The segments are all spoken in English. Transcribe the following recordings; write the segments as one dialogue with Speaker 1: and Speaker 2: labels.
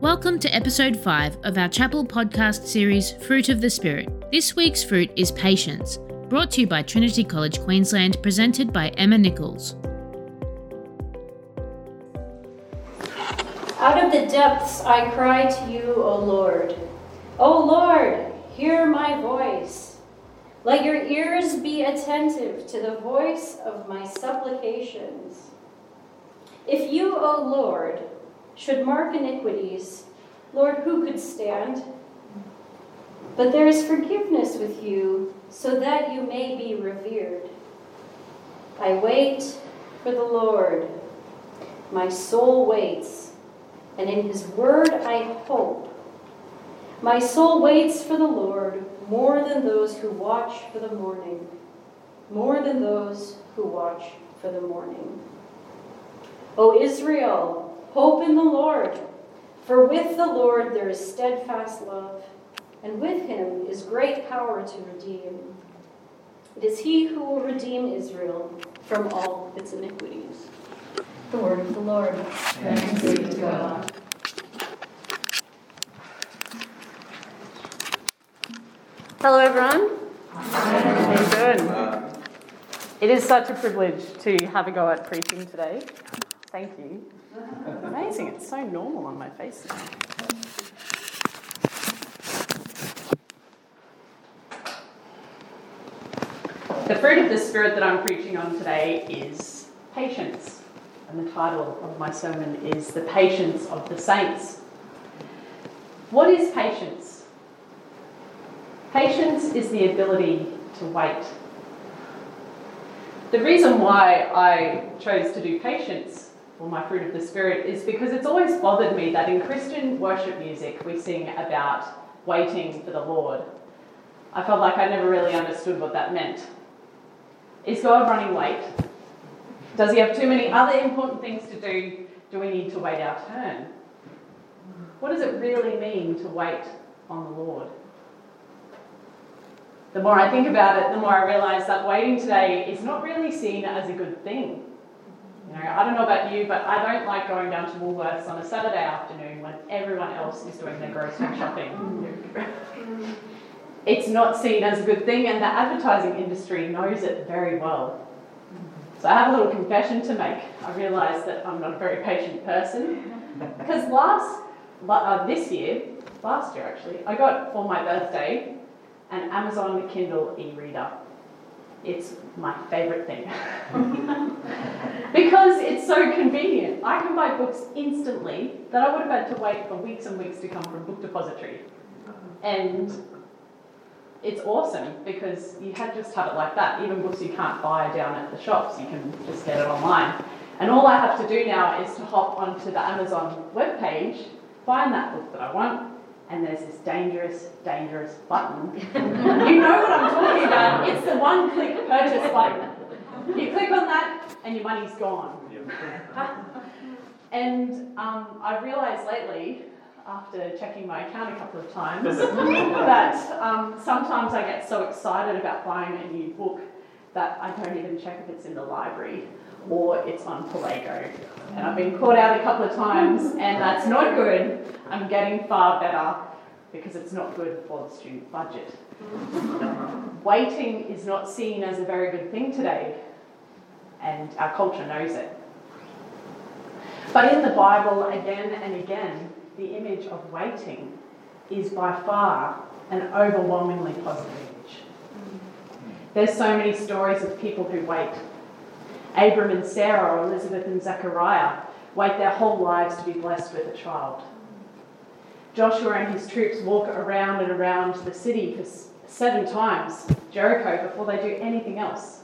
Speaker 1: Welcome to episode 5 of our chapel podcast series, Fruit of the Spirit. This week's fruit is patience, brought to you by Trinity College Queensland, presented by Emma Nichols.
Speaker 2: Out of the depths I cry to you, O Lord. O Lord, hear my voice. Let your ears be attentive to the voice of my supplications. If you, O Lord, should mark iniquities, Lord, who could stand? But there is forgiveness with you, so that you may be revered. I wait for the Lord. My soul waits, and in his word I hope. My soul waits for the Lord more than those who watch for the morning, more than those who watch for the morning. O Israel, Hope in the Lord, for with the Lord there is steadfast love, and with him is great power to redeem. It is he who will redeem Israel from all its iniquities. The word of the Lord.
Speaker 3: Thanks be to God.
Speaker 4: Hello, everyone. How you doing? It is such a privilege to have a go at preaching today. Thank you. Amazing, it's so normal on my face now. The fruit of the Spirit that I'm preaching on today is patience. And the title of my sermon is The Patience of the Saints. What is patience? Patience is the ability to wait. The reason why I chose to do patience or my fruit of the Spirit is because it's always bothered me that in Christian worship music we sing about waiting for the Lord. I felt like I never really understood what that meant. Is God running late? Does he have too many other important things to do? Do we need to wait our turn? What does it really mean to wait on the Lord? The more I think about it, the more I realise that waiting today is not really seen as a good thing. You know, I don't know about you, but I don't like going down to Woolworths on a Saturday afternoon when everyone else is doing their grocery shopping. it's not seen as a good thing, and the advertising industry knows it very well. So I have a little confession to make. I realise that I'm not a very patient person because last uh, this year, last year actually, I got for my birthday an Amazon Kindle e-reader. It's my favourite thing. because it's so convenient. I can buy books instantly that I would have had to wait for weeks and weeks to come from Book Depository. And it's awesome because you had just have it like that. Even books you can't buy down at the shops, you can just get it online. And all I have to do now is to hop onto the Amazon webpage, find that book that I want, and there's this dangerous, dangerous button. you know what I'm talking about. It's the one click purchase button. You click on that and your money's gone. and um, I've realised lately, after checking my account a couple of times, that um, sometimes I get so excited about buying a new book that I don't even check if it's in the library or it's on Perlego. And I've been caught out a couple of times, and that's not good. I'm getting far better because it's not good for the student budget. Waiting is not seen as a very good thing today, and our culture knows it. But in the Bible, again and again, the image of waiting is by far an overwhelmingly positive image. There's so many stories of people who wait. Abram and Sarah, or Elizabeth and Zechariah, wait their whole lives to be blessed with a child. Joshua and his troops walk around and around the city for seven times, Jericho, before they do anything else.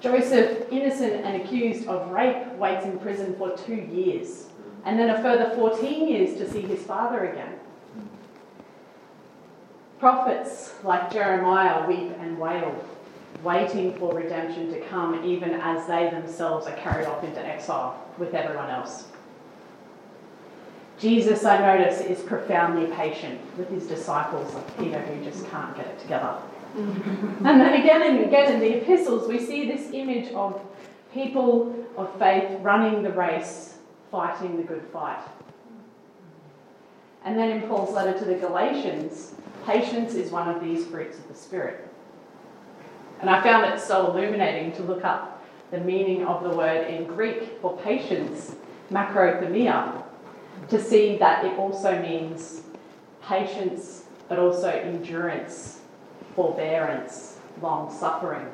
Speaker 4: Joseph, innocent and accused of rape, waits in prison for two years, and then a further 14 years to see his father again. Prophets like Jeremiah weep and wail, waiting for redemption to come, even as they themselves are carried off into exile with everyone else. Jesus, I notice, is profoundly patient with his disciples, like Peter, who just can't get it together. and then again and again in the epistles, we see this image of people of faith running the race, fighting the good fight. And then in Paul's letter to the Galatians, patience is one of these fruits of the Spirit. And I found it so illuminating to look up the meaning of the word in Greek for patience, macrothumia, to see that it also means patience, but also endurance, forbearance, long suffering.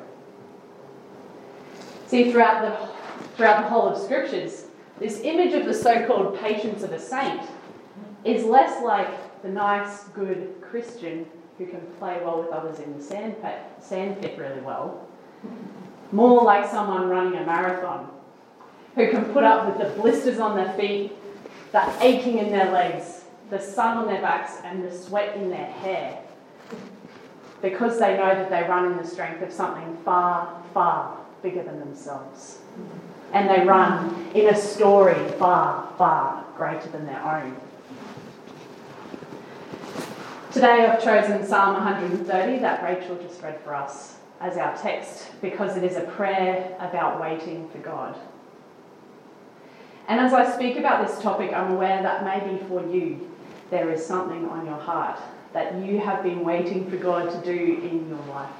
Speaker 4: See, throughout the, throughout the whole of Scriptures, this image of the so called patience of a saint is less like the nice, good Christian who can play well with others in the sandpit, sandpit really well, more like someone running a marathon who can put up with the blisters on their feet, the aching in their legs, the sun on their backs, and the sweat in their hair because they know that they run in the strength of something far, far bigger than themselves. And they run in a story far, far greater than their own. Today I've chosen Psalm 130 that Rachel just read for us as our text because it is a prayer about waiting for God. And as I speak about this topic, I'm aware that maybe for you there is something on your heart that you have been waiting for God to do in your life.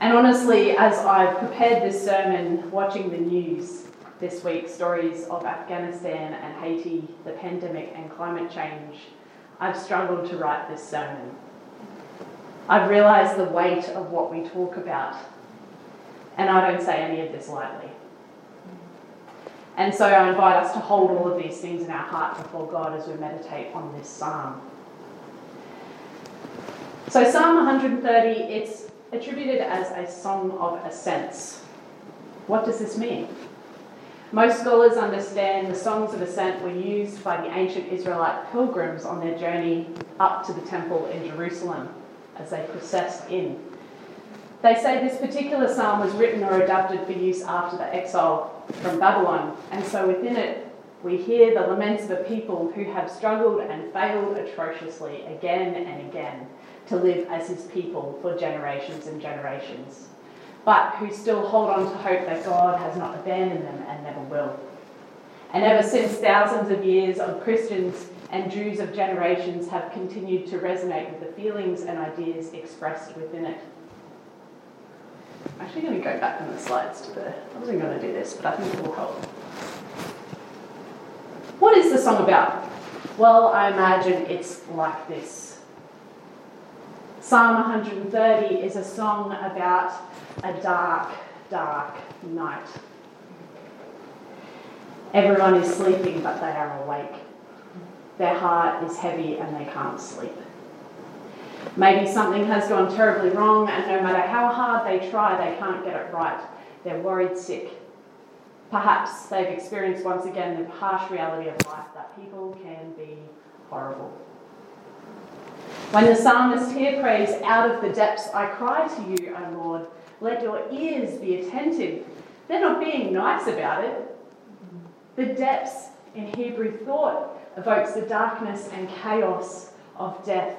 Speaker 4: And honestly, as I've prepared this sermon, watching the news this week, stories of Afghanistan and Haiti, the pandemic and climate change, I've struggled to write this sermon. I've realised the weight of what we talk about, and I don't say any of this lightly. And so I invite us to hold all of these things in our heart before God as we meditate on this psalm. So, Psalm 130, it's attributed as a song of ascents. What does this mean? Most scholars understand the songs of ascent were used by the ancient Israelite pilgrims on their journey up to the temple in Jerusalem as they processed in. They say this particular psalm was written or adapted for use after the exile from Babylon, and so within it we hear the laments of a people who have struggled and failed atrociously again and again to live as his people for generations and generations but who still hold on to hope that God has not abandoned them and never will. And ever since, thousands of years of Christians and Jews of generations have continued to resonate with the feelings and ideas expressed within it. I'm actually going to go back on the slides to the. I wasn't going to do this, but I think it will help. What is the song about? Well, I imagine it's like this. Psalm 130 is a song about a dark, dark night. Everyone is sleeping, but they are awake. Their heart is heavy and they can't sleep. Maybe something has gone terribly wrong, and no matter how hard they try, they can't get it right. They're worried sick. Perhaps they've experienced once again the harsh reality of life that people can be horrible. When the psalmist here prays, Out of the depths I cry to you, O Lord, let your ears be attentive. They're not being nice about it. The depths in Hebrew thought evokes the darkness and chaos of death.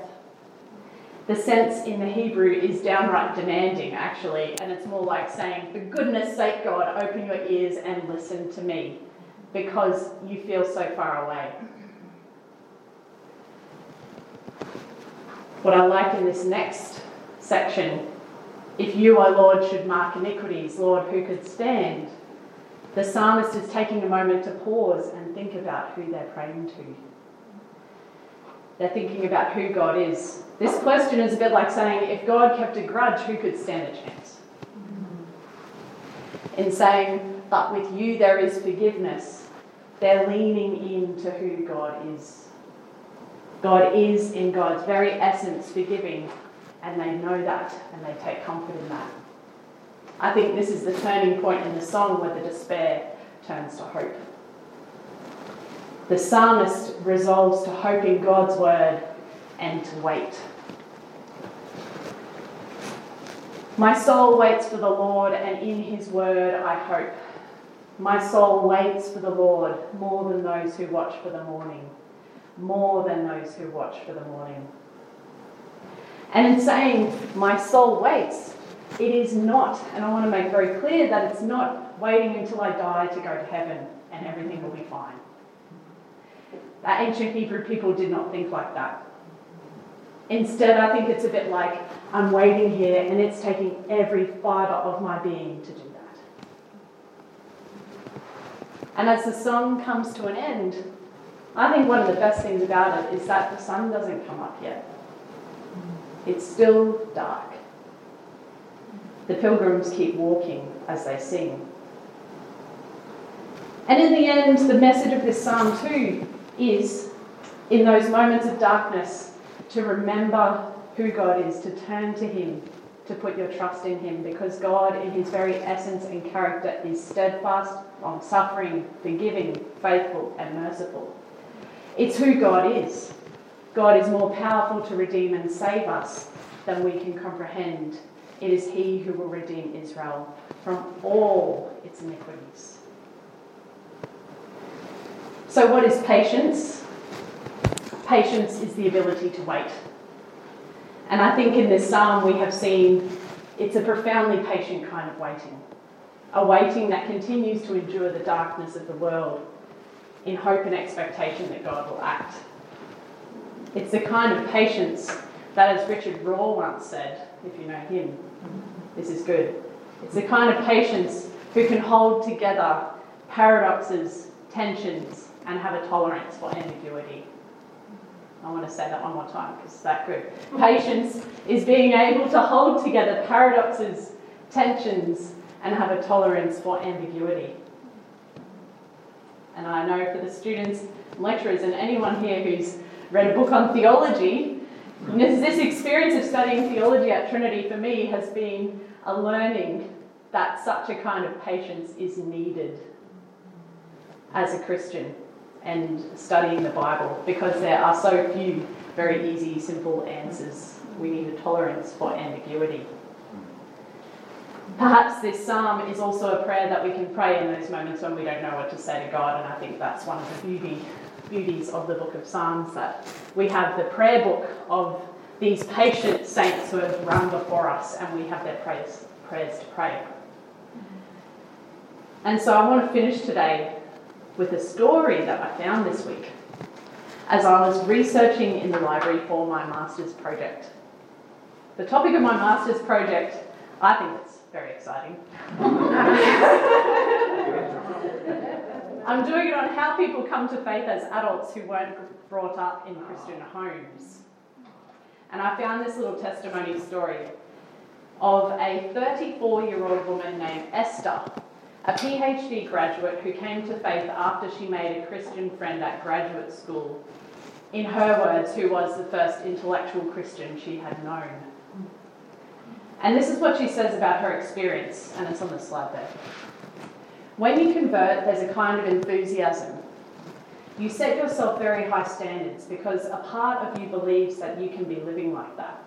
Speaker 4: The sense in the Hebrew is downright demanding, actually, and it's more like saying, For goodness sake, God, open your ears and listen to me, because you feel so far away. What I like in this next section if you, O Lord, should mark iniquities, Lord, who could stand? The psalmist is taking a moment to pause and think about who they're praying to. They're thinking about who God is. This question is a bit like saying, if God kept a grudge, who could stand a chance? In saying, but with you there is forgiveness, they're leaning into who God is. God is, in God's very essence, forgiving and they know that and they take comfort in that. I think this is the turning point in the song where the despair turns to hope. The psalmist resolves to hope in God's word and to wait. My soul waits for the Lord, and in his word I hope. My soul waits for the Lord more than those who watch for the morning, more than those who watch for the morning. And in saying, my soul waits, it is not, and I want to make very clear that it's not waiting until I die to go to heaven and everything will be fine. The ancient Hebrew people did not think like that. Instead, I think it's a bit like I'm waiting here and it's taking every fibre of my being to do that. And as the song comes to an end, I think one of the best things about it is that the sun doesn't come up yet. It's still dark. The pilgrims keep walking as they sing. And in the end, the message of this psalm too is in those moments of darkness to remember who God is, to turn to Him, to put your trust in Him, because God, in His very essence and character, is steadfast, long suffering, forgiving, faithful, and merciful. It's who God is. God is more powerful to redeem and save us than we can comprehend. It is He who will redeem Israel from all its iniquities. So, what is patience? Patience is the ability to wait. And I think in this psalm we have seen it's a profoundly patient kind of waiting. A waiting that continues to endure the darkness of the world in hope and expectation that God will act. It's the kind of patience that, as Richard Rohr once said, if you know him, this is good. It's the kind of patience who can hold together paradoxes, tensions, and have a tolerance for ambiguity. I want to say that one more time because it's that good. Patience is being able to hold together paradoxes, tensions, and have a tolerance for ambiguity. And I know for the students, lecturers, and anyone here who's read a book on theology, this, experience of studying theology at Trinity for me has been a learning that such a kind of patience is needed as a Christian and studying the Bible because there are so few very easy, simple answers. We need a tolerance for ambiguity. Perhaps this psalm is also a prayer that we can pray in those moments when we don't know what to say to God, and I think that's one of the beauty, beauties of the book of Psalms that we have the prayer book of these patient saints who have run before us, and we have their prayers, prayers to pray. And so I want to finish today with a story that I found this week as I was researching in the library for my master's project. The topic of my master's project, I think it's very exciting. I'm doing it on how people come to faith as adults who weren't brought up in Christian homes. And I found this little testimony story of a 34 year old woman named Esther a PhD graduate who came to faith after she made a Christian friend at graduate school. In her words, who was the first intellectual Christian she had known. And this is what she says about her experience, and it's on the slide there. When you convert, there's a kind of enthusiasm. You set yourself very high standards because a part of you believes that you can be living like that.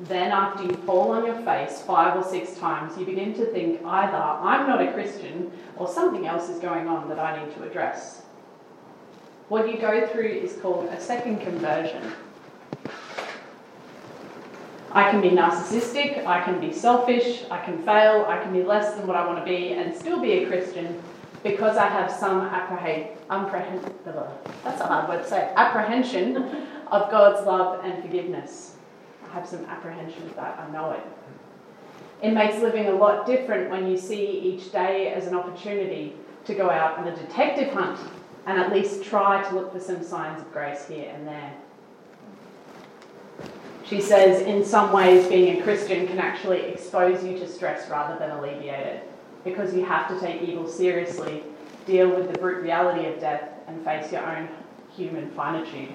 Speaker 4: Then, after you fall on your face five or six times, you begin to think either I'm not a Christian or something else is going on that I need to address. What you go through is called a second conversion. I can be narcissistic, I can be selfish, I can fail, I can be less than what I want to be and still be a Christian because I have some apprehend, that's a hard word to say, apprehension of God's love and forgiveness I have some apprehension of that, I know it. It makes living a lot different when you see each day as an opportunity to go out on a detective hunt and at least try to look for some signs of grace here and there. She says, in some ways, being a Christian can actually expose you to stress rather than alleviate it because you have to take evil seriously, deal with the brute reality of death, and face your own human finitude.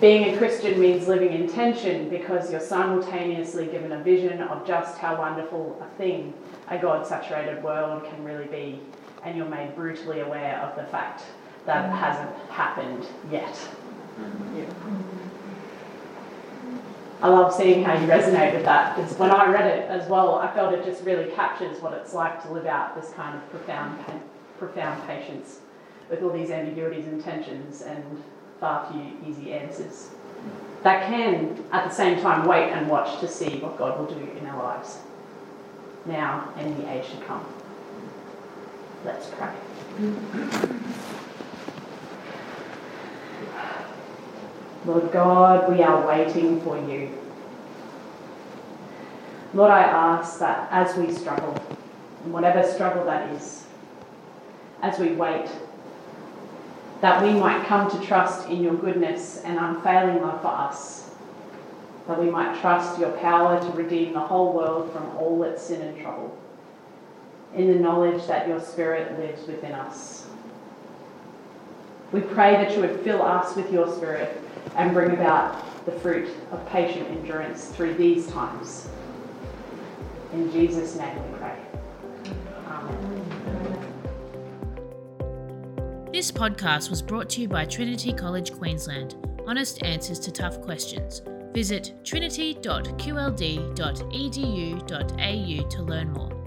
Speaker 4: Being a Christian means living in tension because you're simultaneously given a vision of just how wonderful a thing a God saturated world can really be, and you're made brutally aware of the fact that it hasn't happened yet. Mm-hmm. I love seeing how you resonate with that because when I read it as well, I felt it just really captures what it's like to live out this kind of profound, profound patience with all these ambiguities and tensions and far few easy answers that can, at the same time, wait and watch to see what God will do in our lives now and in the age to come. Let's pray. Lord God, we are waiting for you. Lord, I ask that as we struggle, whatever struggle that is, as we wait, that we might come to trust in your goodness and unfailing love for us, that we might trust your power to redeem the whole world from all its sin and trouble, in the knowledge that your Spirit lives within us. We pray that you would fill us with your Spirit and bring about the fruit of patient endurance through these times. In Jesus' name we pray. Amen.
Speaker 1: This podcast was brought to you by Trinity College Queensland. Honest answers to tough questions. Visit trinity.qld.edu.au to learn more.